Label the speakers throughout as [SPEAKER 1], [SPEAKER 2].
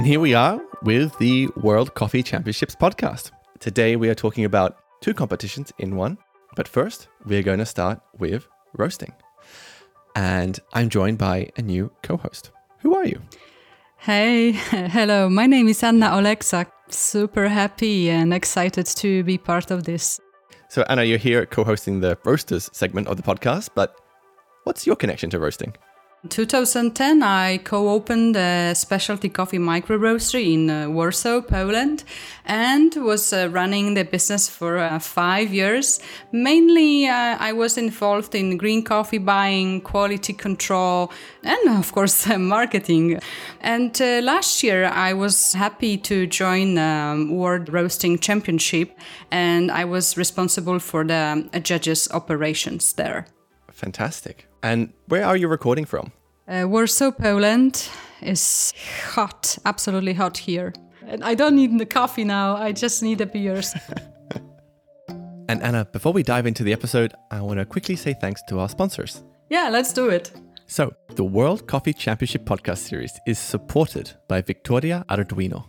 [SPEAKER 1] And here we are with the World Coffee Championships podcast. Today we are talking about two competitions in one. But first, we're going to start with roasting. And I'm joined by a new co host. Who are you?
[SPEAKER 2] Hey, hello. My name is Anna Oleksak. Super happy and excited to be part of this.
[SPEAKER 1] So, Anna, you're here co hosting the Roasters segment of the podcast, but what's your connection to roasting?
[SPEAKER 2] 2010, I co-opened a specialty coffee micro roastery in uh, Warsaw, Poland, and was uh, running the business for uh, five years. Mainly, uh, I was involved in green coffee buying, quality control, and of course, marketing. And uh, last year, I was happy to join um, World Roasting Championship, and I was responsible for the uh, judges' operations there.
[SPEAKER 1] Fantastic. And where are you recording from?
[SPEAKER 2] Uh, Warsaw, Poland is hot, absolutely hot here. And I don't need the coffee now, I just need the beers.
[SPEAKER 1] and Anna, before we dive into the episode, I want to quickly say thanks to our sponsors.
[SPEAKER 2] Yeah, let's do it.
[SPEAKER 1] So, the World Coffee Championship podcast series is supported by Victoria Arduino.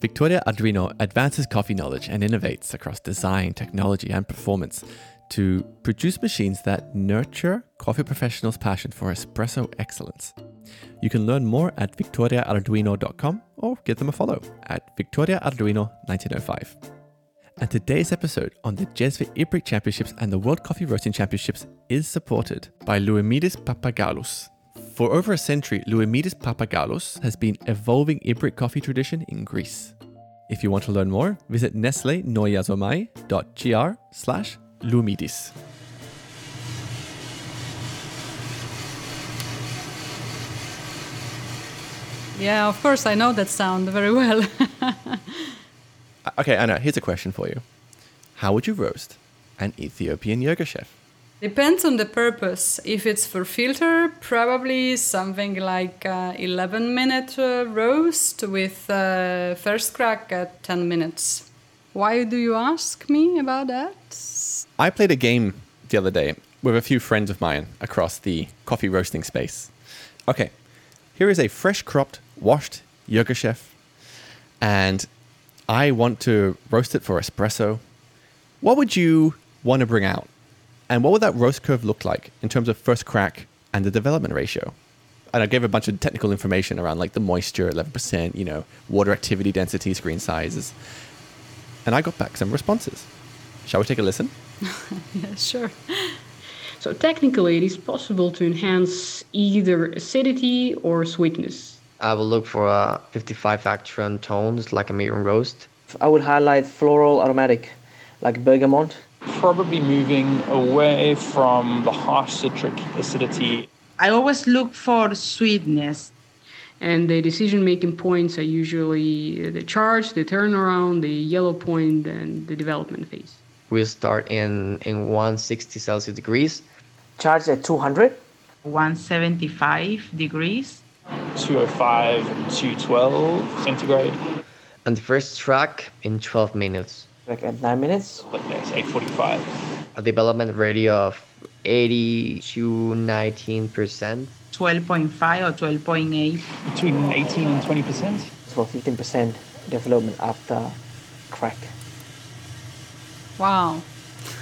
[SPEAKER 1] Victoria Arduino advances coffee knowledge and innovates across design, technology, and performance to produce machines that nurture coffee professionals' passion for espresso excellence. You can learn more at victoriaarduino.com or give them a follow at victoriaarduino1905. And today's episode on the Jezve Ibrik Championships and the World Coffee Roasting Championships is supported by Loumidis Papagalos. For over a century, Loumidis Papagalos has been evolving Ibrik coffee tradition in Greece. If you want to learn more, visit nestlenoyazomai.gr slash Loumidis.
[SPEAKER 2] Yeah, of course, I know that sound very well.
[SPEAKER 1] okay, Anna, here's a question for you. How would you roast an Ethiopian Yirgacheffe?
[SPEAKER 2] Depends on the purpose. If it's for filter, probably something like uh, 11 minute uh, roast with uh, first crack at 10 minutes. Why do you ask me about that?
[SPEAKER 1] I played a game the other day with a few friends of mine across the coffee roasting space. Okay, here is a fresh cropped, washed Yirgacheffe, and I want to roast it for espresso. What would you want to bring out? And what would that roast curve look like in terms of first crack and the development ratio? And I gave a bunch of technical information around like the moisture, 11%, you know, water activity density, screen sizes. And I got back some responses. Shall we take a listen?
[SPEAKER 2] yeah, sure.
[SPEAKER 3] So technically, it is possible to enhance either acidity or sweetness.
[SPEAKER 4] I will look for a 55 Agtron tones like a medium roast.
[SPEAKER 5] I would highlight floral aromatic like bergamot.
[SPEAKER 6] Probably moving away from the harsh citric acidity.
[SPEAKER 7] I always look for sweetness.
[SPEAKER 3] And the decision making points are usually the charge, the turnaround, the yellow point, and the development phase
[SPEAKER 4] we start in in 160 Celsius degrees.
[SPEAKER 5] Charge at 200.
[SPEAKER 7] 175 degrees.
[SPEAKER 6] 205 212 centigrade.
[SPEAKER 4] And the first crack in 12 minutes.
[SPEAKER 5] Like at 9 minutes?
[SPEAKER 6] Like next 845.
[SPEAKER 4] A development rate of 80 to 19 percent.
[SPEAKER 7] 12.5 or 12.8.
[SPEAKER 6] Between 18 and 20 percent.
[SPEAKER 5] So 15 percent development after crack.
[SPEAKER 2] Wow.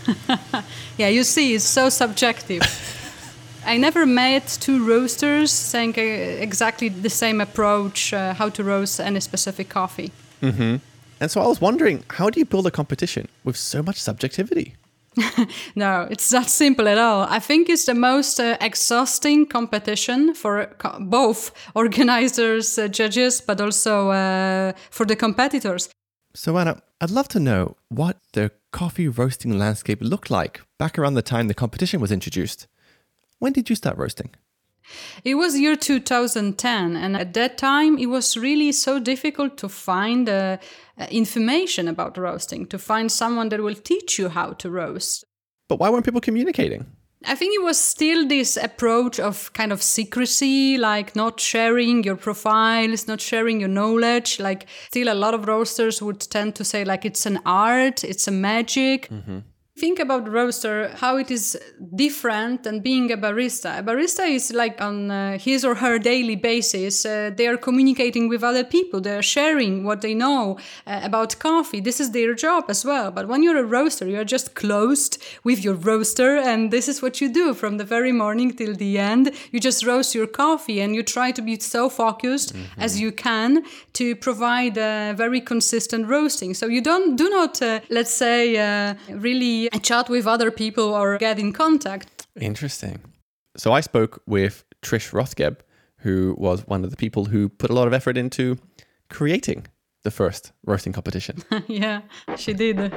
[SPEAKER 2] yeah, you see, it's so subjective. I never met two roasters saying uh, exactly the same approach uh, how to roast any specific coffee.
[SPEAKER 1] Mm-hmm. And so I was wondering, how do you build a competition with so much subjectivity?
[SPEAKER 2] no, it's not simple at all. I think it's the most uh, exhausting competition for co- both organizers, uh, judges, but also uh, for the competitors.
[SPEAKER 1] So, Anna, I'd love to know what the coffee roasting landscape looked like back around the time the competition was introduced. When did you start roasting?
[SPEAKER 2] It was year 2010, and at that time it was really so difficult to find uh, uh, information about roasting, to find someone that will teach you how to roast.
[SPEAKER 1] But why weren't people communicating?
[SPEAKER 2] I think it was still this approach of kind of secrecy, like not sharing your profiles, not sharing your knowledge. Like, still, a lot of roasters would tend to say, like, it's an art, it's a magic. Mm-hmm. Think about roaster, how it is different than being a barista. A barista is like on uh, his or her daily basis, uh, they are communicating with other people, they are sharing what they know uh, about coffee. This is their job as well. But when you're a roaster, you're just closed with your roaster, and this is what you do from the very morning till the end. You just roast your coffee and you try to be so focused mm-hmm. as you can to provide a very consistent roasting. So you don't do not, uh, let's say, uh, really chat with other people or get in contact.
[SPEAKER 1] Interesting. So I spoke with Trish Rothgeb, who was one of the people who put a lot of effort into creating the first roasting competition.
[SPEAKER 2] yeah, she did.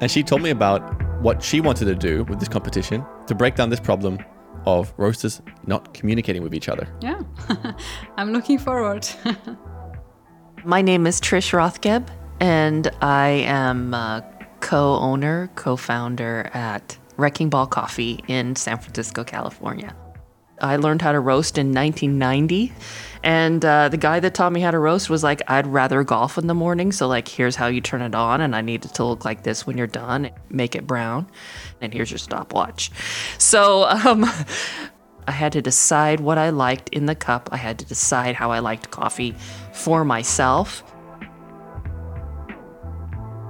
[SPEAKER 1] And she told me about what she wanted to do with this competition to break down this problem of roasters not communicating with each other.
[SPEAKER 2] Yeah, I'm looking forward.
[SPEAKER 8] My name is Trish Rothgeb, and I am a co owner, co founder at Wrecking Ball Coffee in San Francisco, California. I learned how to roast in 1990. And uh, the guy that taught me how to roast was like, I'd rather golf in the morning. So, like, here's how you turn it on. And I need it to look like this when you're done. Make it brown. And here's your stopwatch. So, um, I had to decide what I liked in the cup. I had to decide how I liked coffee for myself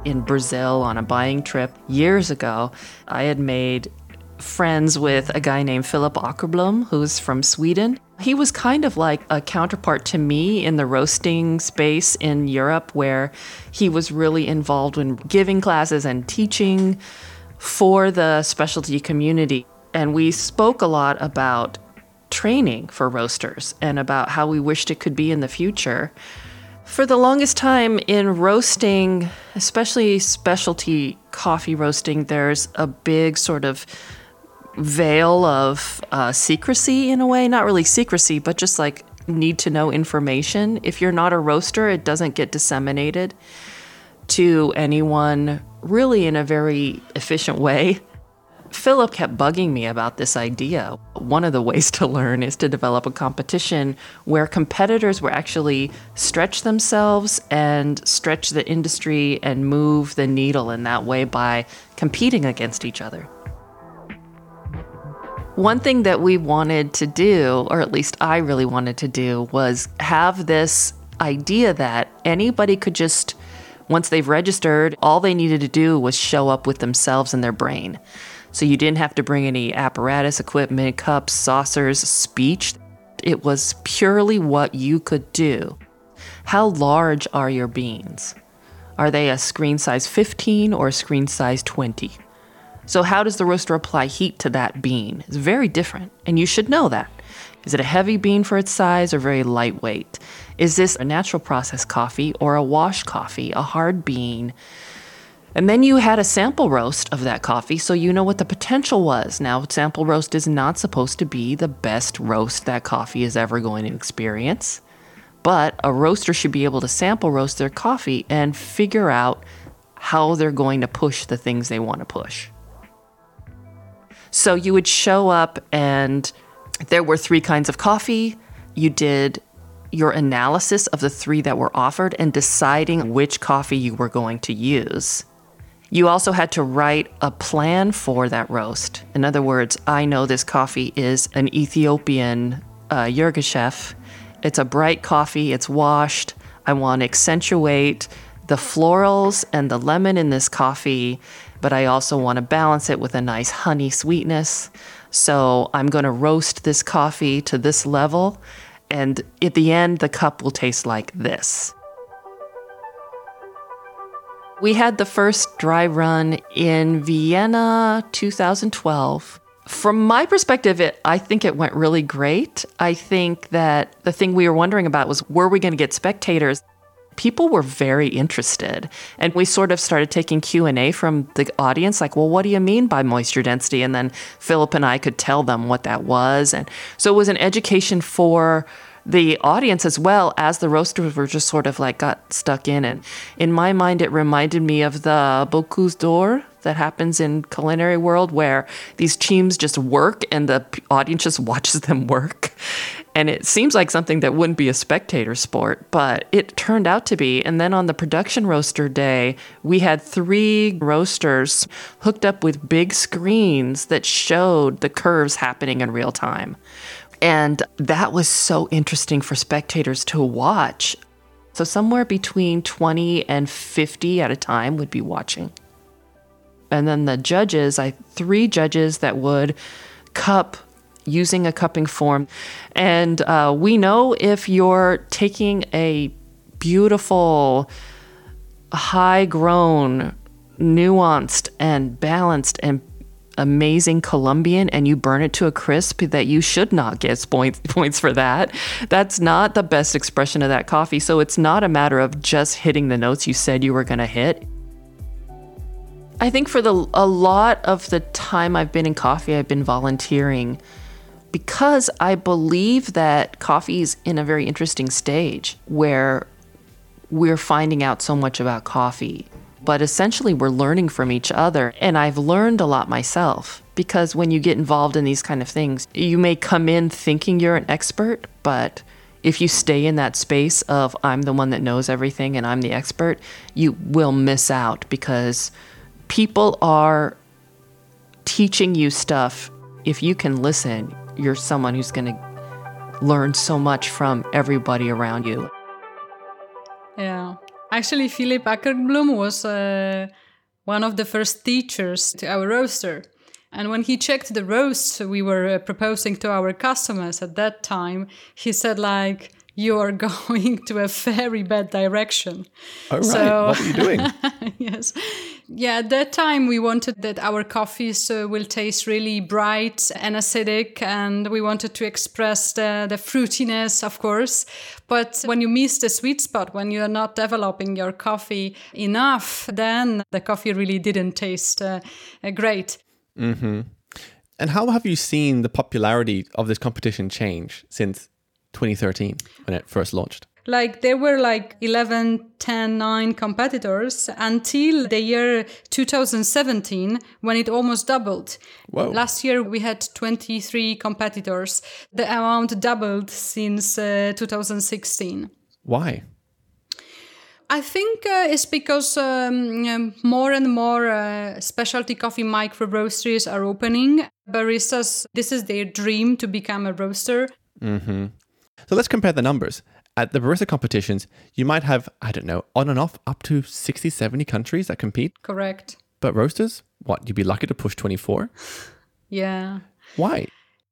[SPEAKER 8] in Brazil on a buying trip years ago. I had made friends with a guy named Philip Åkerblom, who's from Sweden. He was kind of like a counterpart to me in the roasting space in Europe, where he was really involved in giving classes and teaching for the specialty community. And we spoke a lot about training for roasters and about how we wished it could be in the future. For the longest time in roasting, especially specialty coffee roasting, there's a big sort of veil of uh, secrecy in a way. Not really secrecy, but just like need to know information. If you're not a roaster, it doesn't get disseminated to anyone really in a very efficient way. Philip kept bugging me about this idea. One of the ways to learn is to develop a competition where competitors will actually stretch themselves and stretch the industry and move the needle in that way by competing against each other. One thing that we wanted to do, or at least I really wanted to do, was have this idea that anybody could just, once they've registered, all they needed to do was show up with themselves and their brain. So you didn't have to bring any apparatus, equipment, cups, saucers, speech. It was purely what you could do. How large are your beans? Are they a screen size 15 or a screen size 20? So, how does the roaster apply heat to that bean? It's very different, and you should know that. Is it a heavy bean for its size or very lightweight? Is this a natural process coffee or a wash coffee, a hard bean? And then you had a sample roast of that coffee, so you know what the potential was. Now, sample roast is not supposed to be the best roast that coffee is ever going to experience, but a roaster should be able to sample roast their coffee and figure out how they're going to push the things they want to push. So you would show up, and there were three kinds of coffee. You did your analysis of the three that were offered and deciding which coffee you were going to use. You also had to write a plan for that roast. In other words, I know this coffee is an Ethiopian uh. It's a bright coffee, it's washed. I want to accentuate the florals and the lemon in this coffee, but I also want to balance it with a nice honey sweetness. So I'm going to roast this coffee to this level, and at the end, the cup will taste like this. We had the first dry run in Vienna 2012. From my perspective, it, I think it went really great. I think that the thing we were wondering about was were we going to get spectators? People were very interested, and we sort of started taking Q and A from the audience, like, "Well, what do you mean by moisture density?" And then Philip and I could tell them what that was, and so it was an education for the audience as well as the roasters were just sort of like got stuck in it. In my mind, it reminded me of the Bocuse d'Or that happens in culinary world where these teams just work and the audience just watches them work. And it seems like something that wouldn't be a spectator sport, but it turned out to be. And then on the production roaster day, we had three roasters hooked up with big screens that showed the curves happening in real time. And that was so interesting for spectators to watch. So, somewhere between 20 and 50 at a time would be watching. And then the judges, I three judges that would cup using a cupping form. And uh, we know if you're taking a beautiful, high grown, nuanced, and balanced and amazing Colombian and you burn it to a crisp, that you should not get points points for that. That's not the best expression of that coffee. So it's not a matter of just hitting the notes you said you were going to hit. I think for the a lot of the time I've been in coffee, I've been volunteering because I believe that coffee is in a very interesting stage where we're finding out so much about coffee. But essentially, we're learning from each other. And I've learned a lot myself because when you get involved in these kind of things, you may come in thinking you're an expert, but if you stay in that space of I'm the one that knows everything and I'm the expert, you will miss out because people are teaching you stuff. If you can listen, you're someone who's going to learn so much from everybody around you.
[SPEAKER 2] Yeah. Actually, Philip Åkerblom was uh, one of the first teachers to our roaster. And when he checked the roasts we were uh, proposing to our customers at that time, he said, like, you are going to a very bad direction.
[SPEAKER 1] Oh, right. So, what are you doing?
[SPEAKER 2] yes. Yeah, at that time we wanted that our coffees uh, will taste really bright and acidic, and we wanted to express the, the fruitiness, of course. But when you miss the sweet spot, when you are not developing your coffee enough, then the coffee really didn't taste uh, uh great.
[SPEAKER 1] Mm-hmm. And how have you seen the popularity of this competition change since 2013 when it first launched?
[SPEAKER 2] Like there were like 11, 10, 9 competitors until the year 2017 when it almost doubled.
[SPEAKER 1] Whoa.
[SPEAKER 2] Last year we had 23 competitors. The amount doubled since uh, 2016.
[SPEAKER 1] Why?
[SPEAKER 2] I think uh, it's because um, um, more and more uh, specialty coffee micro roasteries are opening. Baristas, this is their dream to become a roaster.
[SPEAKER 1] Mm-hmm. So let's compare the numbers. At the barista competitions, you might have, I don't know, on and off up to 60, 70 countries that compete.
[SPEAKER 2] Correct.
[SPEAKER 1] But roasters, what, you'd be lucky to push 24?
[SPEAKER 2] Yeah.
[SPEAKER 1] Why?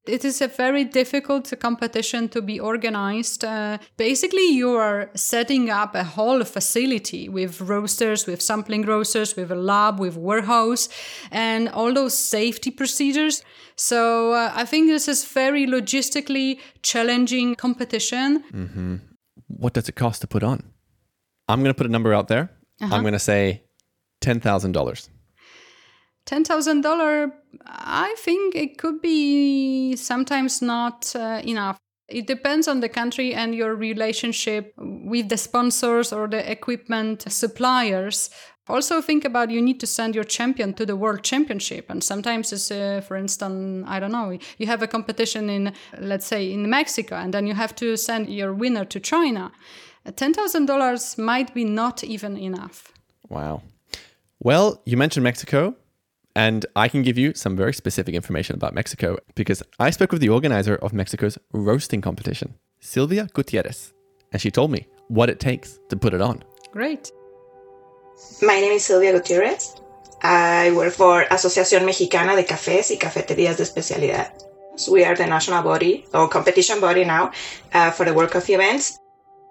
[SPEAKER 2] it is a very difficult competition to be organized. Uh, basically, you are setting up a whole facility with roasters, with sampling roasters, with a lab, with warehouse, and all those safety procedures. So uh, I think this is very logistically challenging competition.
[SPEAKER 1] Mm-hmm. What does it cost to put on? I'm going to put a number out there. Uh-huh. I'm going to say ten thousand dollars.
[SPEAKER 2] $10,000, I think it could be sometimes not uh, enough. It depends on the country and your relationship with the sponsors or the equipment suppliers. Also, think about you need to send your champion to the world championship, and sometimes it's, uh, for instance, I don't know, you have a competition in, let's say, in Mexico, and then you have to send your winner to China. Ten thousand dollars might be not even enough.
[SPEAKER 1] Wow. Well, you mentioned Mexico. And I can give you some very specific information about Mexico because I spoke with the organizer of Mexico's roasting competition, Silvia Gutierrez, and she told me what it takes to put it on.
[SPEAKER 2] Great.
[SPEAKER 9] My name is Silvia Gutierrez. I work for Asociación Mexicana de Cafés y Cafeterías de Especialidad. So we are the national body or competition body now uh, for the World Coffee events.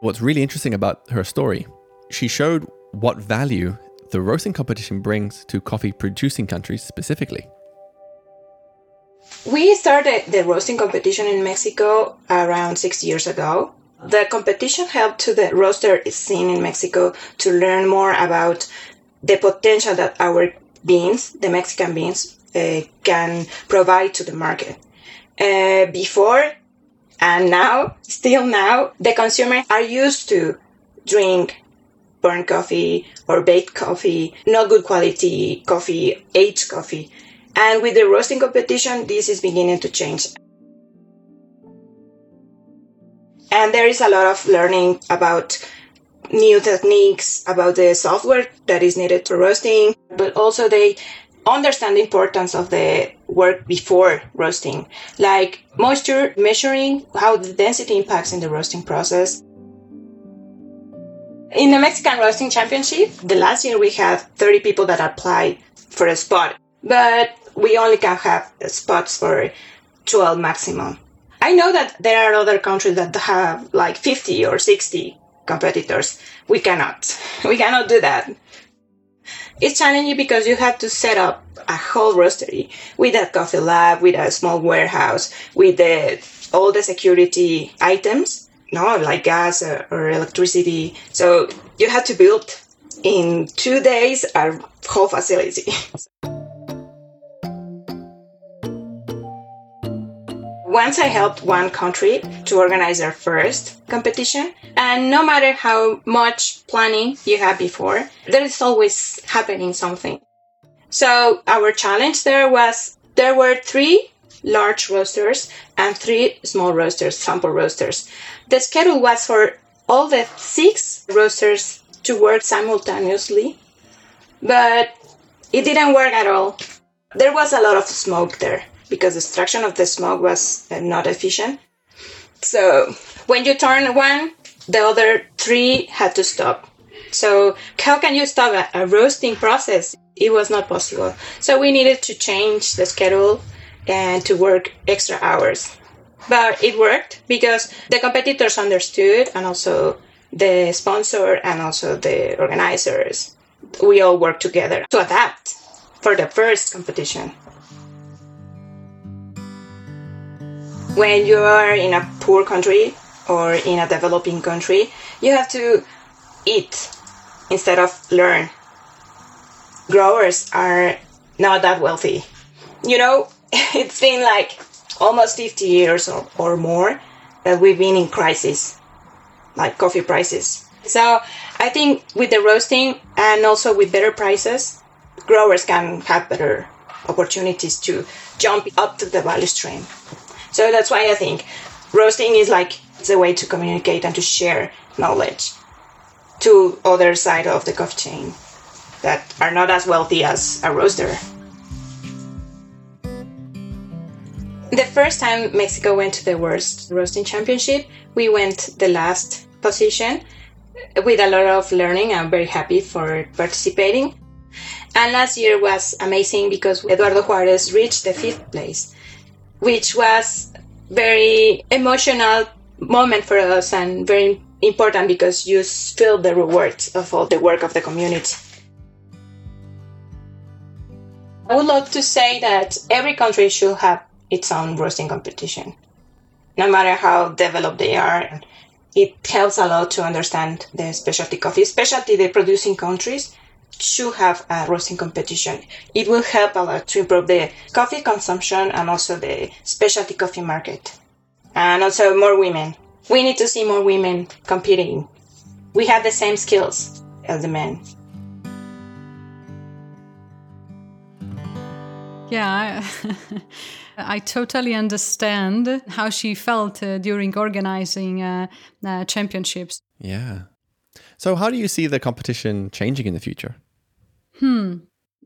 [SPEAKER 1] What's really interesting about her story, she showed what value the roasting competition brings to coffee producing countries specifically?
[SPEAKER 9] We started the roasting competition in Mexico around six years ago. The competition helped to the roaster scene in Mexico to learn more about the potential that our beans, the Mexican beans, uh, can provide to the market. Uh, before and now, still now, the consumers are used to drink burnt coffee or baked coffee, not good quality coffee, aged coffee. And with the roasting competition, this is beginning to change. And there is a lot of learning about new techniques, about the software that is needed for roasting, but also they understand the importance of the work before roasting, like moisture measuring, how the density impacts in the roasting process. In the Mexican Roasting Championship, the last year we had 30 people that applied for a spot, but we only can have spots for 12 maximum. I know that there are other countries that have like 50 or 60 competitors. We cannot. We cannot do that. It's challenging because you have to set up a whole roastery with a coffee lab, with a small warehouse, with the, all the security items, no, like gas or, or electricity. So you have to build in two days a whole facility. Once I helped one country to organize their first competition, and no matter how much planning you have before, there is always happening something. So our challenge there was there were three large roasters and three small roasters, sample roasters. The schedule was for all the six roasters to work simultaneously, but it didn't work at all. There was a lot of smoke there because the extraction of the smoke was uh, not efficient. So when you turn one, the other three had to stop. So how can you stop a, a roasting process? It was not possible. So we needed to change the schedule and to work extra hours. But it worked because the competitors understood and also the sponsor and also the organizers. We all worked together to adapt for the first competition. When you are in a poor country or in a developing country, you have to eat instead of learn. Growers are not that wealthy. You know, it's been like almost 50 years or, or more that we've been in crisis, like coffee prices. So I think with the roasting and also with better prices, growers can have better opportunities to jump up to the value stream. So that's why I think roasting is like a way to communicate and to share knowledge to other side of the coffee chain that are not as wealthy as a roaster. The first time Mexico went to the World Roasting Championship, we went the last position with a lot of learning. I'm very happy for participating. And last year was amazing because Eduardo Juarez reached the fifth place, which was very emotional moment for us and very important because you feel the rewards of all the work of the community. I would love to say that every country should have its own roasting competition. No matter how developed they are, it helps a lot to understand the specialty coffee, especially the producing countries should have a roasting competition. It will help a lot to improve the coffee consumption and also the specialty coffee market. And also more women. We need to see more women competing. We have the same skills as the men.
[SPEAKER 2] Yeah, I, I totally understand how she felt uh, during organizing uh, uh, championships.
[SPEAKER 1] Yeah. So, how do you see the competition changing in the future?
[SPEAKER 2] Hmm.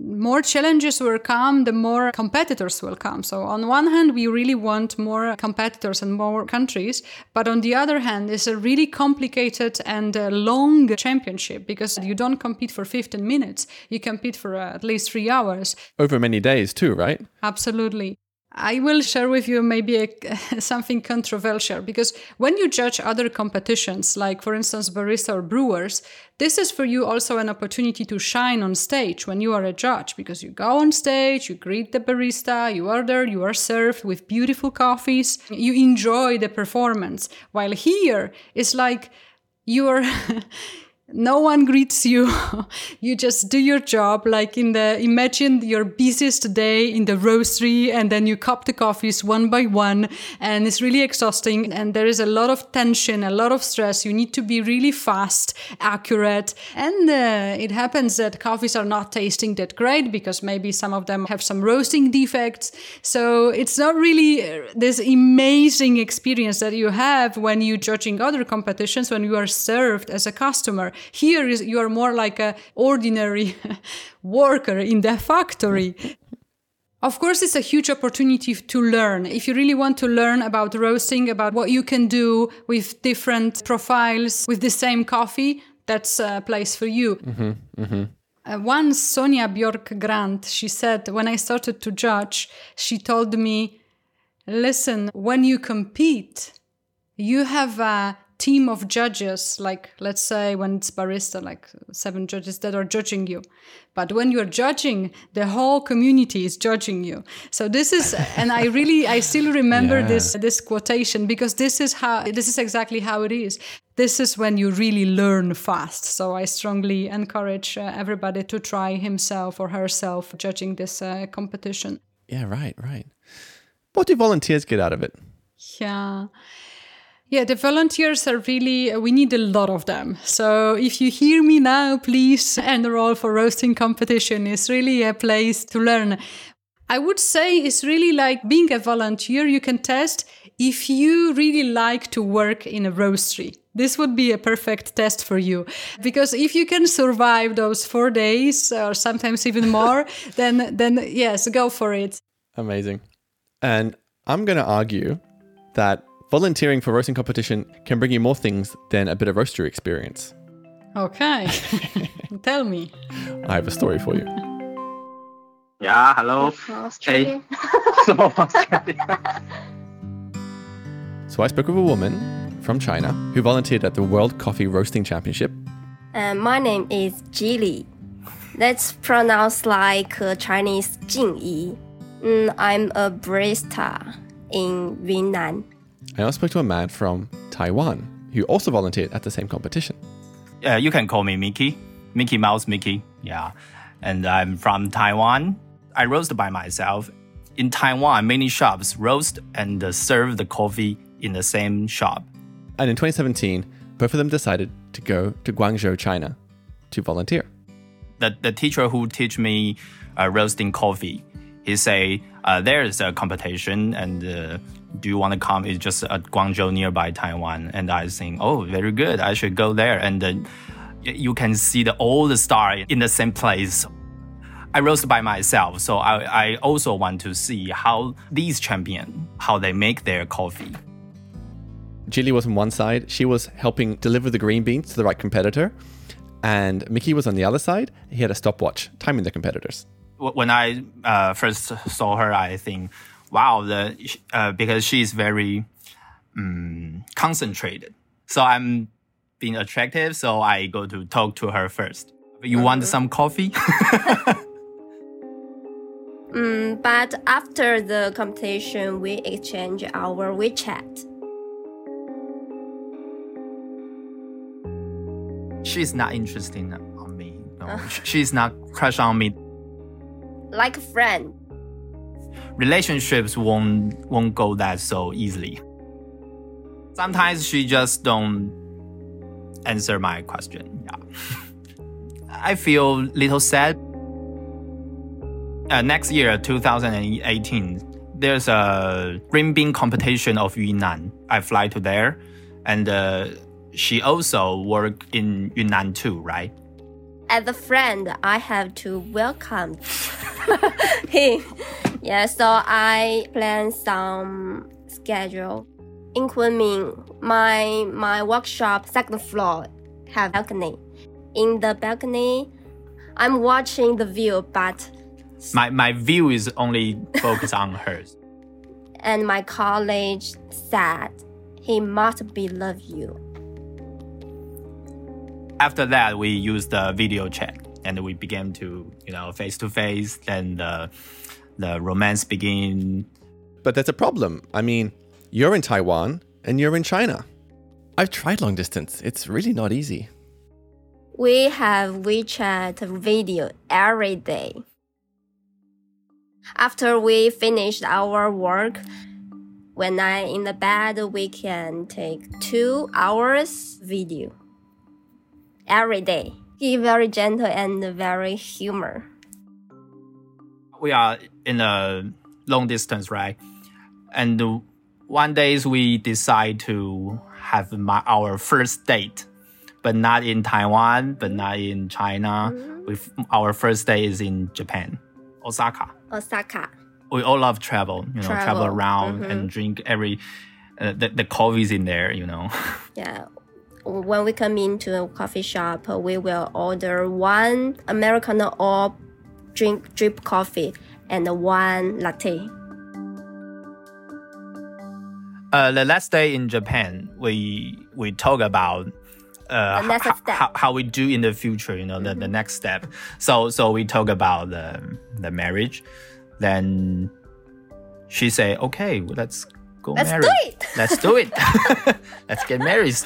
[SPEAKER 2] More challenges will come, the more competitors will come. So, on one hand, we really want more competitors and more countries. But on the other hand, it's a really complicated and uh, long championship because you don't compete for 15 minutes. You compete for uh, at least three hours.
[SPEAKER 1] Over many days, too, right?
[SPEAKER 2] Absolutely. I will share with you maybe a, something controversial because when you judge other competitions, like for instance barista or brewers, this is for you also an opportunity to shine on stage when you are a judge because you go on stage, you greet the barista, you order, you are served with beautiful coffees, you enjoy the performance. While here it's like you're no one greets you. You just do your job like in the imagine your busiest day in the roastery and then you cup the coffees one by one and it's really exhausting and there is a lot of tension a lot of stress. You need to be really fast accurate and uh, it happens that coffees are not tasting that great because maybe some of them have some roasting defects. So it's not really uh, this amazing experience that you have when you're judging other competitions when you are served as a customer here is you are more like a ordinary worker in the factory. Of course, it's a huge opportunity to learn. If you really want to learn about roasting, about what you can do with different profiles with the same coffee, that's a place for you.
[SPEAKER 1] Mm-hmm, mm-hmm.
[SPEAKER 2] Uh, once Sonja Björk Grant, she said, when I started to judge, she told me, listen, when you compete, you have a team of judges, like let's say when it's barista, like seven judges that are judging you. But when you're judging, the whole community is judging you. So this is, and I really, I still remember yeah. this this quotation because this is how this is exactly how it is. This is when you really learn fast. So I strongly encourage uh, everybody to try himself or herself judging this uh, competition.
[SPEAKER 1] Yeah, right, right. What do volunteers get out of it?
[SPEAKER 2] Yeah. Yeah, the volunteers are really, uh, we need a lot of them. So if you hear me now, please enroll for roasting competition. It's really a place to learn. I would say it's really like being a volunteer. You can test if you really like to work in a roastery. This would be a perfect test for you because if you can survive those four days or sometimes even more, then then yes, go for it.
[SPEAKER 1] Amazing. And I'm going to argue that volunteering for roasting competition can bring you more things than a bit of roastery experience.
[SPEAKER 2] Okay. Tell me.
[SPEAKER 1] I have a story for you.
[SPEAKER 10] Yeah, hello.
[SPEAKER 1] Hey. so I spoke with a woman from China who volunteered at the World Coffee Roasting Championship.
[SPEAKER 11] Uh, my name is Jili. That's pronounced like uh, Chinese Jing Yi. Mm, I'm a barista in Yunnan.
[SPEAKER 1] I also spoke to a man from Taiwan who also volunteered at the same competition.
[SPEAKER 12] Yeah, you can call me Mickey, Mickey Mouse Mickey. Yeah, and I'm from Taiwan. I roast by myself. In Taiwan, many shops roast and serve the coffee in the same shop.
[SPEAKER 1] And in 2017, both of them decided to go to Guangzhou, China, to volunteer.
[SPEAKER 12] The, the teacher who teach me uh, roasting coffee, he say uh, there is a competition and uh, do you want to come? It's just at Guangzhou nearby Taiwan. And I think, oh, very good. I should go there. And uh, you can see the all the star in the same place. I roast by myself, so I, I also want to see how these champion how they make their coffee.
[SPEAKER 1] Jilly was on one side; she was helping deliver the green beans to the right competitor, and Mickey was on the other side. He had a stopwatch timing the competitors.
[SPEAKER 12] When I uh, first saw her, I think wow, the uh, because she's very um, concentrated. So I'm being attractive, so I go to talk to her first. You want mm-hmm. some coffee?
[SPEAKER 11] mm, but after the competition, we exchange our WeChat.
[SPEAKER 12] She's not interested on me. No, she's not crush on me.
[SPEAKER 11] Like a friend
[SPEAKER 12] relationships won't won't go that so easily. Sometimes she just don't answer my question. Yeah. I feel little sad. Uh, next year, 2018, there's a green bean competition of Yunnan. I fly to there, and uh, she also work in Yunnan too, right?
[SPEAKER 11] As a friend, I have to welcome him. Yeah, so I plan some schedule. In Kunming, my my workshop second floor have balcony. In the balcony, I'm watching the view, but
[SPEAKER 12] my my view is only focused on hers.
[SPEAKER 11] And my colleague said he must be love you.
[SPEAKER 12] After that, we used the video chat and we began to you know face to face and. Uh, the romance begin.
[SPEAKER 1] But that's a problem. I mean, you're in Taiwan and you're in China. I've tried long distance. It's really not easy.
[SPEAKER 11] We have WeChat video every day. After we finished our work, when I in the bed, we can take two hours video every day. He very gentle and very humor.
[SPEAKER 12] We are in a long distance, right? And one days we decide to have my, our first date, but not in Taiwan, but not in China.
[SPEAKER 11] Mm-hmm.
[SPEAKER 12] We our first day is in Japan, Osaka.
[SPEAKER 11] Osaka.
[SPEAKER 12] We all love travel, you know, travel,
[SPEAKER 11] Travel,
[SPEAKER 12] around
[SPEAKER 11] mhm.
[SPEAKER 12] and drink every uh, the the coffees in there, you know.
[SPEAKER 11] Yeah. When we come into a coffee shop, we will order one Americano or drink drip coffee and one latte.
[SPEAKER 12] Uh, the last day in Japan, we we talk about uh,
[SPEAKER 11] The next
[SPEAKER 12] ho-
[SPEAKER 11] step.
[SPEAKER 12] how, how we do in the future. You know, the, the next step. So so we talk about the the marriage. Then she say, "Okay, well, let's go
[SPEAKER 11] Let's
[SPEAKER 12] marry.
[SPEAKER 11] do it."
[SPEAKER 12] Let's do it. let's get married."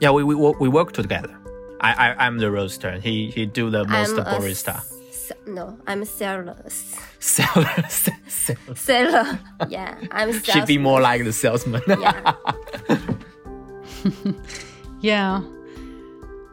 [SPEAKER 12] Yeah, we we we work together. I I I'm the roaster. He he do the most
[SPEAKER 11] I'm
[SPEAKER 12] barista.
[SPEAKER 11] s- no, I'm seller.
[SPEAKER 12] Seller.
[SPEAKER 11] Seller. Yeah, I'm
[SPEAKER 12] She'd be more like the salesman.
[SPEAKER 11] Yeah.
[SPEAKER 2] Yeah.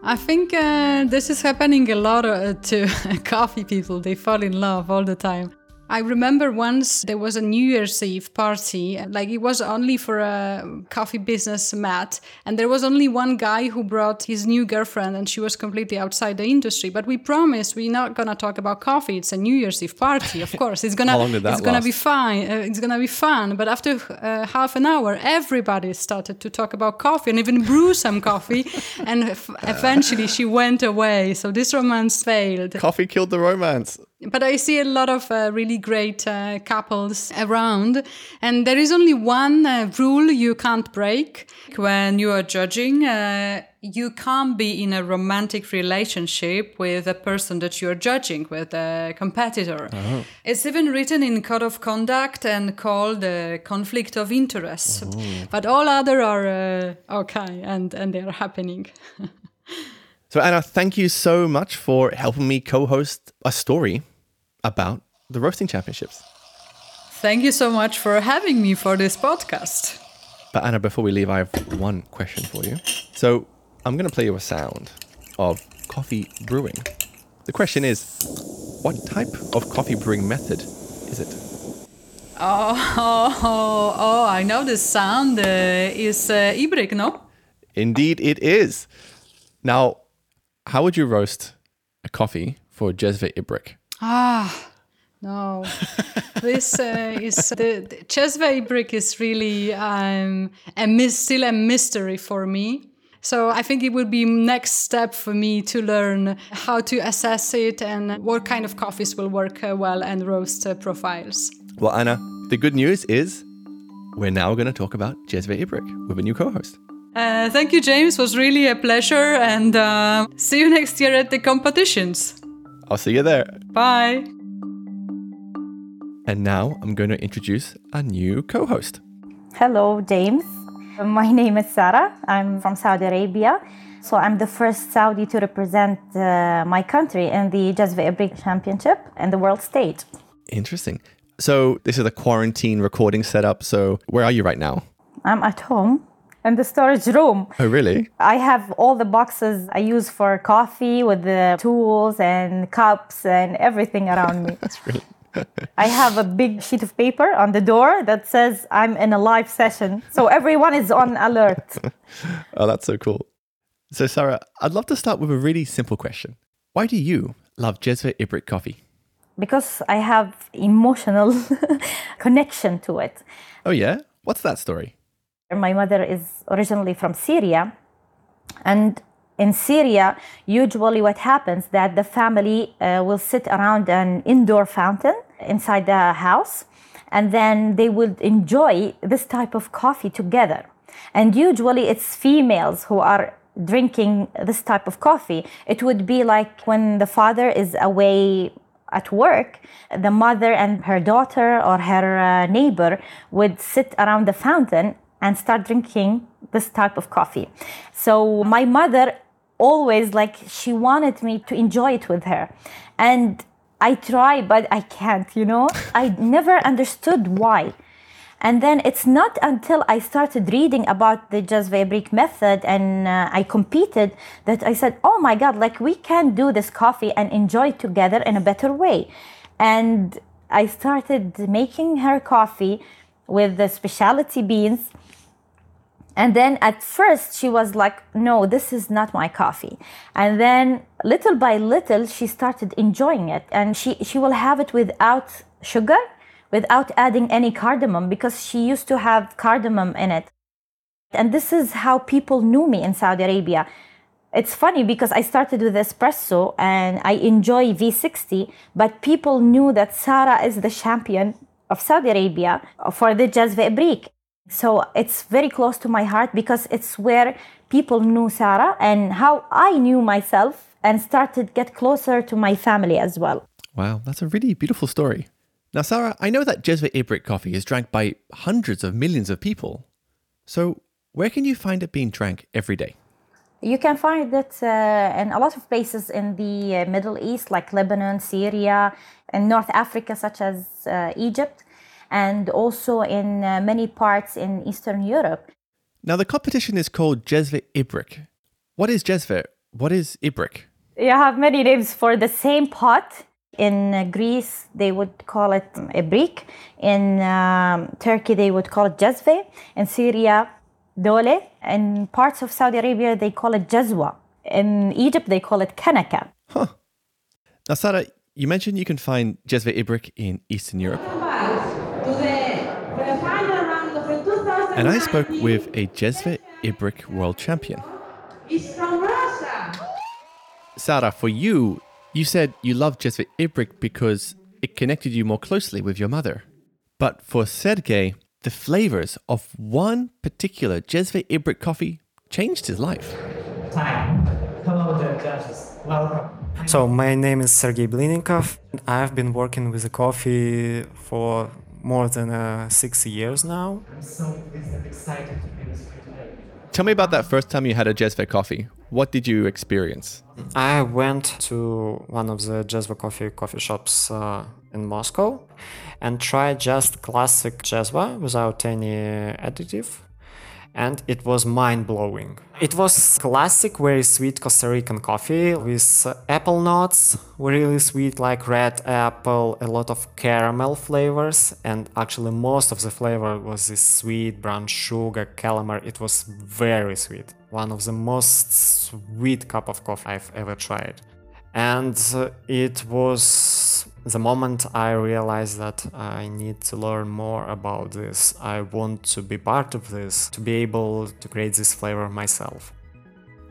[SPEAKER 2] I think uh, this is happening a lot uh, to coffee people. They fall in love all the time. I remember once there was a New Year's Eve party, like it was only for a coffee business mat, and there was only one guy who brought his new girlfriend, and she was completely outside the industry. But we promised we're not gonna talk about coffee. It's a New Year's Eve party, of course. It's gonna
[SPEAKER 1] How long did that
[SPEAKER 2] it's gonna be fine. Uh, it's gonna be fun. But after uh, half an hour, everybody started to talk about coffee and even brew some coffee. and f- eventually, she went away. So this romance failed.
[SPEAKER 1] Coffee killed the romance.
[SPEAKER 2] But I see a lot of uh, really great uh, couples around, and there is only one uh, rule you can't break when you are judging. Uh, you can't be in a romantic relationship with a person that you're judging, with a competitor. It's even written in code of conduct and called uh, conflict of interest. But all other are uh, okay, and and they are happening.
[SPEAKER 1] So, Anna, thank you so much for helping me co host a story about the roasting championships.
[SPEAKER 2] Thank you so much for having me for this podcast.
[SPEAKER 1] But, Anna, before we leave, I have one question for you. So, I'm going to play you a sound of coffee brewing. The question is what type of coffee brewing method is it?
[SPEAKER 2] Oh, oh, oh, I know the sound uh, is uh, Ibrik, no?
[SPEAKER 1] Indeed, it is. Now, how would you roast a coffee for Jezve Ibrik?
[SPEAKER 2] Ah, no. this uh, is the, the Chesve Ibrik is really um, a mis- still a mystery for me. So I think it would be next step for me to learn how to assess it and what kind of coffees will work uh, well and roast uh, profiles.
[SPEAKER 1] Well, Anna, the good news is we're now going to talk about Jezve Ibrik with a new co host.
[SPEAKER 2] Uh, thank you, James. It was really a pleasure, and uh, see you next year at the competitions.
[SPEAKER 1] I'll see you there.
[SPEAKER 2] Bye.
[SPEAKER 1] And now I'm going to introduce a new co host.
[SPEAKER 13] Hello, James. My name is Sarah. I'm from Saudi Arabia. So I'm the first Saudi to represent uh, my country in the Jazve Ibrik Championship and the world stage.
[SPEAKER 1] Interesting. So, this is a quarantine recording setup. So, where are you right now?
[SPEAKER 13] I'm at home in the storage room.
[SPEAKER 1] Oh, really?
[SPEAKER 13] I have all the boxes I use for coffee with the tools and cups and everything around me.
[SPEAKER 1] That's really.
[SPEAKER 13] I have a big sheet of paper on the door that says I'm in a live session. So everyone is on alert.
[SPEAKER 1] oh, that's so cool. So, Sarah, I'd love to start with a really simple question. Why do you love Jezve Ibrik coffee?
[SPEAKER 13] because I have emotional connection to it.
[SPEAKER 1] Oh, yeah? What's that story?
[SPEAKER 13] My mother is originally from Syria. And in Syria usually what happens that the family uh, will sit around an indoor fountain inside the house and then they would enjoy this type of coffee together. And usually it's females who are drinking this type of coffee. It would be like when the father is away at work, the mother and her daughter or her uh, neighbor would sit around the fountain and start drinking this type of coffee. So my mother always like she wanted me to enjoy it with her. And I try, but I can't, you know? I never understood why. And then it's not until I started reading about the Jazve Ibrik method and uh, I competed that I said, oh my God, like we can do this coffee and enjoy it together in a better way. And I started making her coffee with the specialty beans. And then at first she was like, no, this is not my coffee. And then little by little she started enjoying it. And she, she will have it without sugar, without adding any cardamom because she used to have cardamom in it. And this is how people knew me in Saudi Arabia. It's funny because I started with espresso and I enjoy V60, but people knew that Sarah is the champion of Saudi Arabia for the Jazve Ibrik. So it's very close to my heart because it's where people knew Sarah and how I knew myself and started get closer to my family as well.
[SPEAKER 1] Wow, that's a really beautiful story. Now, Sarah, I know that Jezve Ibrik coffee is drank by hundreds of millions of people. So, where can you find it being drank every day?
[SPEAKER 13] You can find it uh, in a lot of places in the uh, Middle East, like Lebanon, Syria, and North Africa, such as uh, Egypt, and also in uh, many parts in Eastern Europe.
[SPEAKER 1] Now, the competition is called Jezve Ibrik. What is Jezve? What is Ibrik?
[SPEAKER 13] You have many names for the same pot. In uh, Greece, they would call it Ibrik. In um, Turkey, they would call it Jezve. In Syria, Dole. In parts of Saudi Arabia, they call it Jazwa. In Egypt, they call it Kanaka.
[SPEAKER 1] Huh. Now, Sarah, you mentioned you can find Jezve Ibrik in Eastern Europe. And I spoke with a Jezve Ibrik world champion. Sarah, for you, you said you love Jezve Ibrik because it connected you more closely with your mother. But for Sergey, the flavors of one particular Jezve Ibrik coffee changed his life. Hi.
[SPEAKER 14] Hello there, judges. Welcome. So my name is Sergey Blinikov. And I've been working with the coffee for more than uh, six years now. I'm so excited to be with you today.
[SPEAKER 1] Tell me about that first time you had a Jezve coffee. What did you experience?
[SPEAKER 14] I went to one of the Jazva coffee coffee shops uh, in Moscow and tried just classic Jazva without any additive and it was mind blowing. It was classic, very sweet Costa Rican coffee with uh, apple nuts, really sweet like red apple, a lot of caramel flavors, and actually most of the flavor was this sweet brown sugar calamari. It was very sweet. One of the most sweet cup of coffee I've ever tried. And uh, it was the moment I realized that I need to learn more about this. I want to be part of this, to be able to create this flavor myself.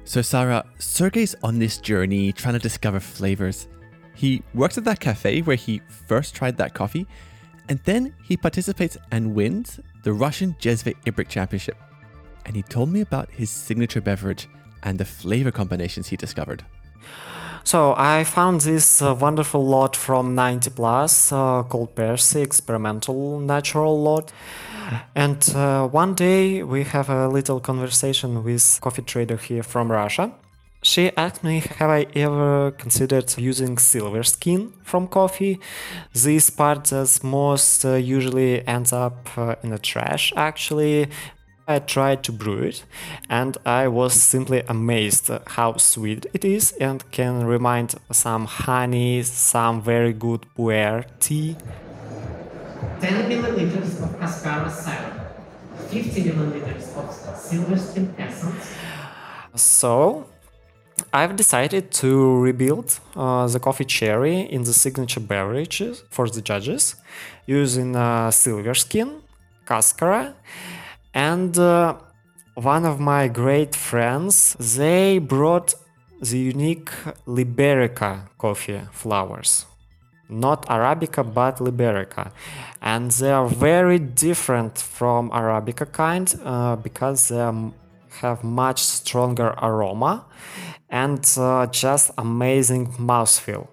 [SPEAKER 1] So, Sarah, Sergey's on this journey trying to discover flavors. He works at that cafe where he first tried that coffee, and then he participates and wins the Russian Jezve Ibrik Championship. And he told me about his signature beverage and the flavor combinations he discovered.
[SPEAKER 14] So I found this uh, wonderful lot from 90 Plus uh, called Perci Experimental Natural Lot. And uh, one day we have a little conversation with coffee trader here from Russia. She asked me, have I ever considered using silver skin from coffee? This part that most uh, usually ends up uh, in the trash actually, I tried to brew it and I was simply amazed how sweet it is and can remind some honey, some very good puer tea.
[SPEAKER 15] 10 milliliters of cascara syrup, 50 milliliters of silverskin essence.
[SPEAKER 14] So, I've decided to rebuild uh, the coffee cherry in the signature beverages for the judges using uh, silver skin, cascara, and uh, one of my great friends they brought the unique liberica coffee flowers not arabica but liberica and they are very different from arabica kind uh, because they have much stronger aroma and uh, just amazing mouthfeel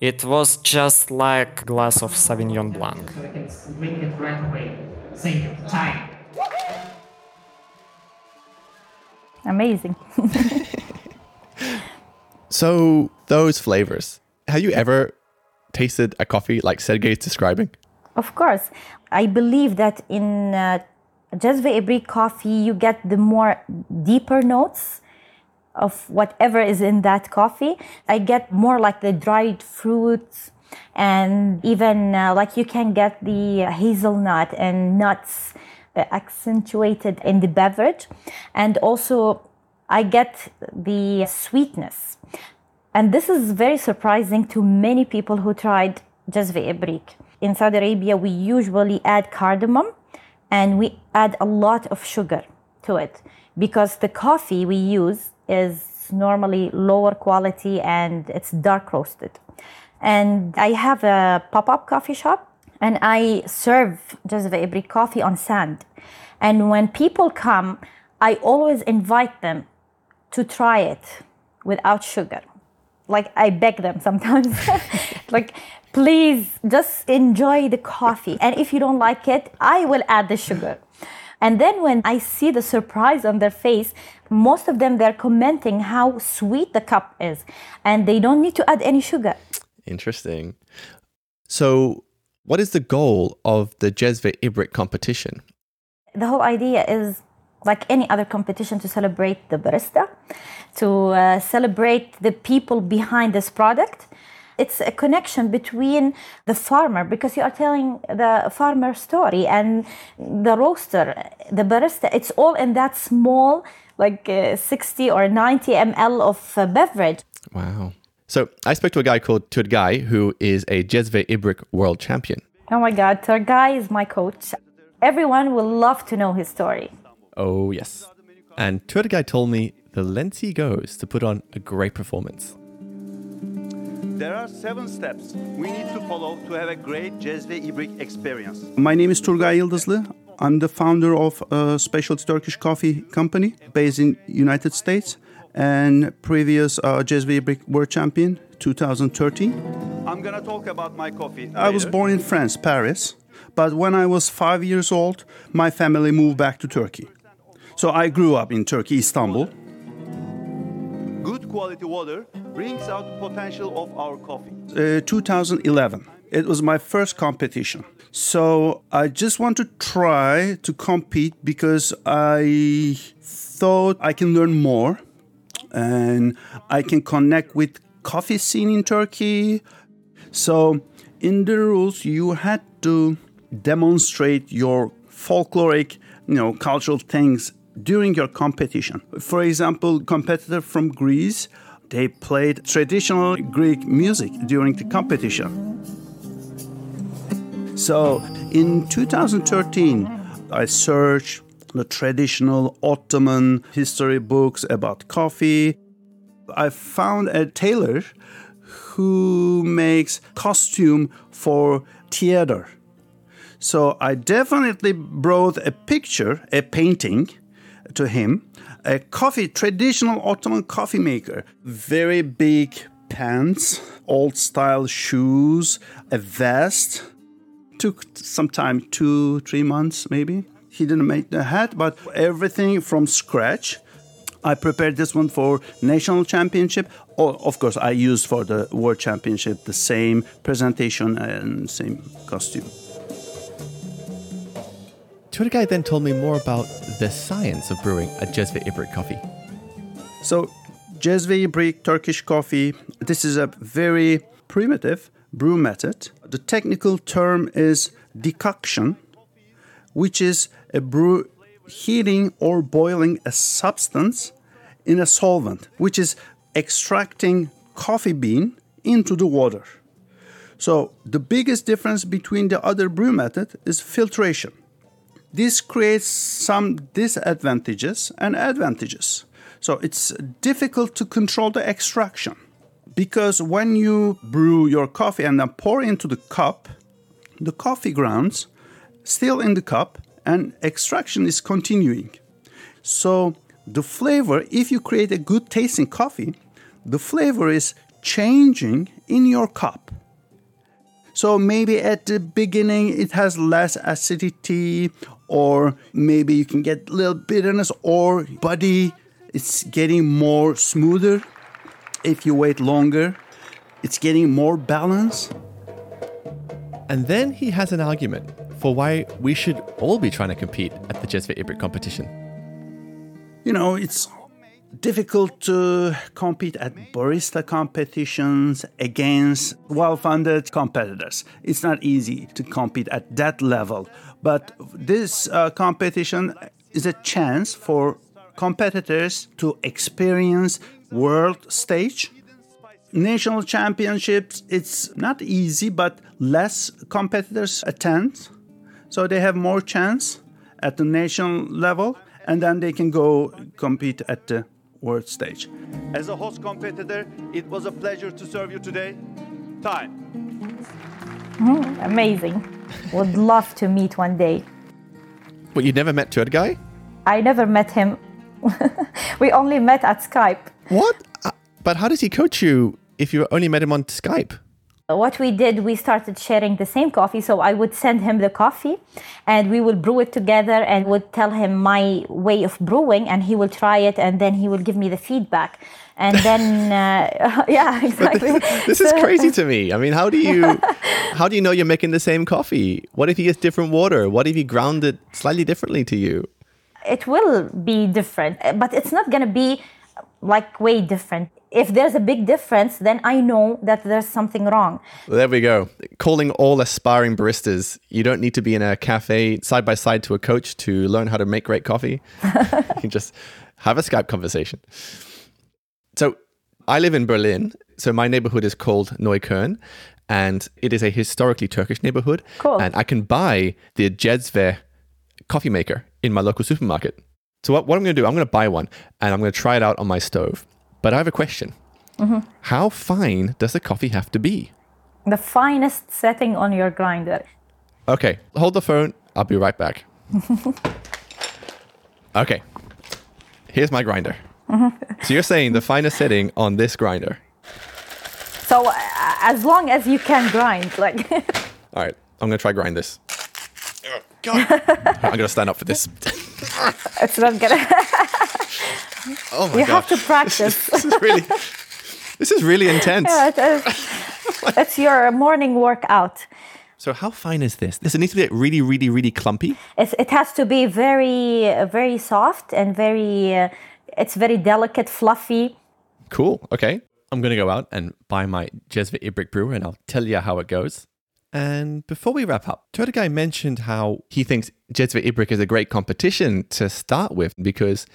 [SPEAKER 14] it was just like glass of sauvignon blanc
[SPEAKER 15] so I can make it right away. You. Time.
[SPEAKER 13] amazing.
[SPEAKER 1] So, those flavors, have you ever tasted a coffee like Sergey is describing?
[SPEAKER 13] Of course. I believe that in uh, Jezve Ibrik coffee, you get the more deeper notes of whatever is in that coffee. I get more like the dried fruits and even uh, like you can get the hazelnut and nuts accentuated in the beverage. And also, I get the sweetness. And this is very surprising to many people who tried Jezve Ibrik. In Saudi Arabia, we usually add cardamom and we add a lot of sugar to it because the coffee we use is normally lower quality and it's dark roasted. And I have a pop up coffee shop and I serve Jezve Ibrik coffee on sand. And when people come, I always invite them to try it without sugar. Like I beg them sometimes, like, please just enjoy the coffee. And if you don't like it, I will add the sugar. And then when I see the surprise on their face, most of them they're commenting how sweet the cup is, and they don't need to add any sugar.
[SPEAKER 1] Interesting. So, what is the goal of the Jezve Ibrik competition?
[SPEAKER 13] The whole idea is like any other competition to celebrate the barista, to uh, celebrate the people behind this product. It's a connection between the farmer because you are telling the farmer story and the roaster, the barista. It's all in that small, like uh, 60 or 90 ml of uh, beverage.
[SPEAKER 1] Wow. So, I spoke to a guy called Turgay, who is a Jezve Ibrik world champion.
[SPEAKER 13] Oh my God, Turgay is my coach. Everyone will love to know his story.
[SPEAKER 1] Oh, yes. And Turgay told me the lengths he goes to put on a great performance.
[SPEAKER 16] There are seven steps we need to follow to have a great Jezve Ibrik experience. My name is Turgay Yıldızlı. I'm the founder of a specialty Turkish coffee company based in United States and previous uh, Jezve World Champion 2013. I'm gonna talk about my coffee. I was born in France, Paris, but when I was five years old, my family moved back to Turkey. So I grew up in Turkey, Istanbul. Good quality water brings out the potential of our coffee. Uh, 2011. It was my first competition. So I just want to try to compete because I thought I can learn more and I can connect with coffee scene in Turkey. So in the rules you had to demonstrate your folkloric, you know, cultural things during your competition. For example, competitor from Greece, they played traditional Greek music during the competition. So in 2013, I searched the traditional Ottoman history books about coffee. I found a tailor who makes costume for theater. So I definitely brought a picture, a painting to him, a coffee, traditional Ottoman coffee maker, very big pants, old style shoes, a vest. Took some time, two, three months maybe. He didn't make the hat, but everything from scratch. I prepared this one for national championship. Oh, of course, I used for the world championship the same presentation and same costume.
[SPEAKER 1] Turgay then told me more about the science of brewing a Jezve Ibrik coffee.
[SPEAKER 16] So, Jezve Ibrik Turkish coffee, this is a very primitive brew method. The technical term is decoction, which is a brew heating or boiling a substance in a solvent, which is extracting coffee bean into the water. So, the biggest difference between the other brew method is filtration. This creates some disadvantages and advantages. So it's difficult to control the extraction because when you brew your coffee and then pour into the cup, the coffee grounds still in the cup and extraction is continuing. So the flavor, if you create a good tasting coffee, the flavor is changing in your cup. So maybe at the beginning it has less acidity, or maybe you can get a little bitterness or body It's getting more smoother if you wait longer. It's getting more balance.
[SPEAKER 1] And then he has an argument for why we should all be trying to compete at the Jezve Ibrik competition.
[SPEAKER 16] You know, it's difficult to compete at barista competitions against well funded competitors. It's not easy to compete at that level. But this uh, competition is a chance for competitors to experience world stage national championships it's not easy but less competitors attend so they have more chance at the national level and then they can go compete at the world stage as a host competitor it was a pleasure to serve you today time
[SPEAKER 13] Mm, amazing. Would love to meet one day.
[SPEAKER 1] But you never met Turgay?
[SPEAKER 13] I never met him. we only met at Skype.
[SPEAKER 1] What? Uh, but how does he coach you if you only met him on Skype?
[SPEAKER 13] What we did, we started sharing the same coffee. So I would send him the coffee and we would brew it together and would tell him my way of brewing and he will try it and then he will give me the feedback. And then, uh, yeah, exactly.
[SPEAKER 1] This, this is crazy to me. I mean, how do you how do you know you're making the same coffee? What if he gets different water? What if he ground it slightly differently to you?
[SPEAKER 13] It will be different, but it's not going to be like way different. If there's a big difference, then I know that there's something wrong.
[SPEAKER 1] There we go. Calling all aspiring baristas. You don't need to be in a cafe side by side to a coach to learn how to make great coffee. you can just have a Skype conversation. So I live in Berlin. So my neighborhood is called Neukölln, and it is a historically Turkish neighborhood.
[SPEAKER 13] Cool.
[SPEAKER 1] And I can buy the Jezve coffee maker in my local supermarket. So what, what I'm going to do, I'm going to buy one and I'm going to try it out on my stove. But I have a question.
[SPEAKER 13] Mhm.
[SPEAKER 1] How fine does the coffee have to be?
[SPEAKER 13] The finest setting on your grinder.
[SPEAKER 1] Okay, hold the phone. I'll be right back. Okay. Here's my grinder.
[SPEAKER 13] Mhm.
[SPEAKER 1] So you're saying the finest setting on this grinder.
[SPEAKER 13] So uh, as long as you can grind, like
[SPEAKER 1] All right, I'm going to try grind this. God, I'm going to stand up for this.
[SPEAKER 13] It's not gonna.
[SPEAKER 1] Oh my
[SPEAKER 13] you have to practice.
[SPEAKER 1] This is really This is really intense.
[SPEAKER 13] yeah, it is. it's your morning workout.
[SPEAKER 1] So how fine is this? Does it need to be really, really, really clumpy?
[SPEAKER 13] It's, it has to be very, very soft and very. Uh, it's very delicate, fluffy.
[SPEAKER 1] Cool. Okay. I'm going to go out and buy my Jezve Ibrik brewer and I'll tell you how it goes. And before we wrap up, Turgay mentioned how he thinks Jezve Ibrik is a great competition to start with because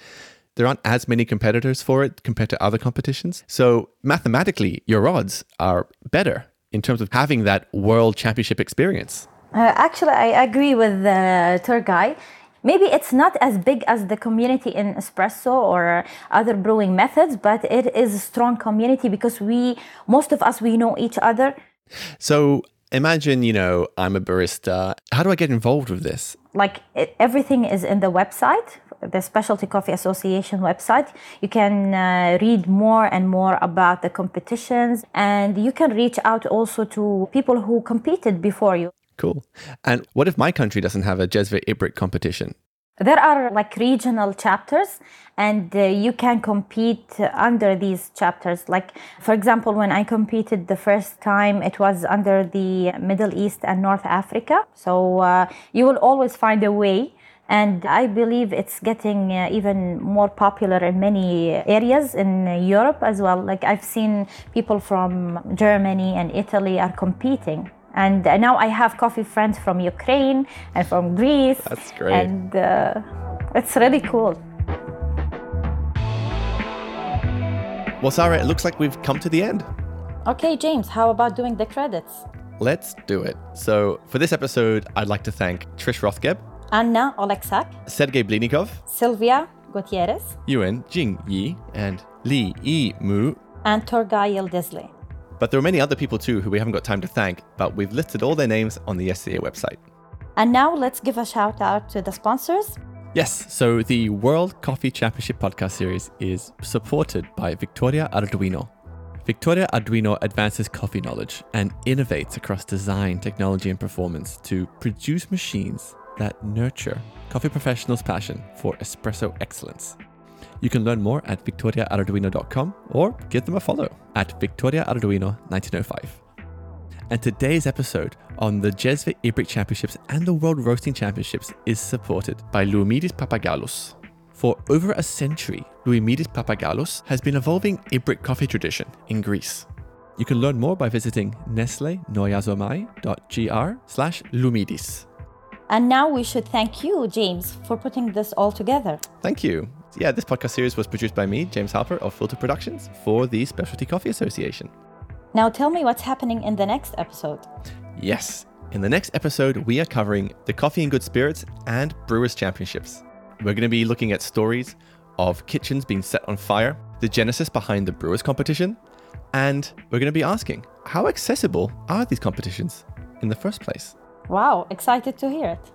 [SPEAKER 1] there aren't as many competitors for it compared to other competitions. So mathematically, your odds are better in terms of having that world championship experience.
[SPEAKER 13] Uh, actually, I agree with the Turgay. Maybe it's not as big as the community in espresso or other brewing methods, but it is a strong community because we, most of us, we know each other.
[SPEAKER 1] So imagine, you know, I'm a barista. How do I get involved with this?
[SPEAKER 13] Like it, everything is in the website, the Specialty Coffee Association website. You can uh, read more and more about the competitions, and you can reach out also to people who competed before you.
[SPEAKER 1] Cool. And what if my country doesn't have a Jezve Ibrik competition?
[SPEAKER 13] There are like regional chapters, and uh, you can compete under these chapters. Like, for example, when I competed the first time, it was under the Middle East and North Africa. So uh, you will always find a way. And I believe it's getting uh, even more popular in many areas in Europe as well. Like, I've seen people from Germany and Italy are competing. And uh, now I have coffee friends from Ukraine and from Greece.
[SPEAKER 1] That's great.
[SPEAKER 13] And uh, it's really cool.
[SPEAKER 1] Well, Sarah, it looks like we've come to the end.
[SPEAKER 13] Okay, James, how about doing the credits?
[SPEAKER 1] Let's do it. So, for this episode, I'd like to thank Trish Rothgeb,
[SPEAKER 13] Anna Oleksak,
[SPEAKER 1] Sergei Blinikov,
[SPEAKER 13] Sylvia Gutierrez,
[SPEAKER 1] Yuan Jing Yi, and Li Yi Mu.
[SPEAKER 13] and Turgay Yıldızlı.
[SPEAKER 1] But there are many other people too who we haven't got time to thank, but we've listed all their names on the SCA website.
[SPEAKER 13] And now let's give a shout out to the sponsors.
[SPEAKER 1] Yes, so the World Coffee Championship podcast series is supported by Victoria Arduino. Victoria Arduino advances coffee knowledge and innovates across design, technology, and performance to produce machines that nurture coffee professionals' passion for espresso excellence. You can learn more at victoriaarduino.com or give them a follow at victoriaarduino1905. And today's episode on the Jezve Ibrik Championships and the World Roasting Championships is supported by Loumidis Papagalos. For over a century, Loumidis Papagalos has been evolving Ibrik coffee tradition in Greece. You can learn more by visiting nestleneoiazomai.gr slash Loumidis.
[SPEAKER 13] And now we should thank you, James, for putting this all together.
[SPEAKER 1] Thank you. Yeah, this podcast series was produced by me, James Halper of Filter Productions, for the Specialty Coffee Association.
[SPEAKER 13] Now tell me what's happening in the next episode.
[SPEAKER 1] Yes, in the next episode, we are covering the Coffee and Good Spirits and Brewers Championships. We're going to be looking at stories of kitchens being set on fire, the genesis behind the Brewers competition, and we're going to be asking how accessible are these competitions in the first place?
[SPEAKER 13] Wow, excited to hear it.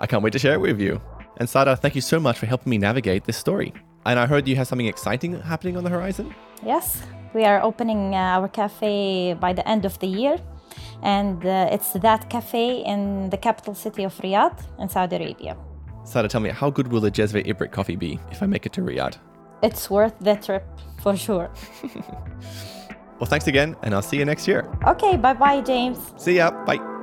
[SPEAKER 1] I can't wait to share it with you. And Sada, thank you so much for helping me navigate this story. And I heard you have something exciting happening on the horizon?
[SPEAKER 13] Yes, we are opening uh, our cafe by the end of the year. And uh, it's that cafe in the capital city of Riyadh in Saudi Arabia.
[SPEAKER 1] Sada, tell me, how good will the Jezve Ibrik coffee be if I make it to Riyadh?
[SPEAKER 13] It's worth the trip for sure.
[SPEAKER 1] well, thanks again, and I'll see you next year.
[SPEAKER 13] Okay, bye bye, James.
[SPEAKER 1] See ya. Bye.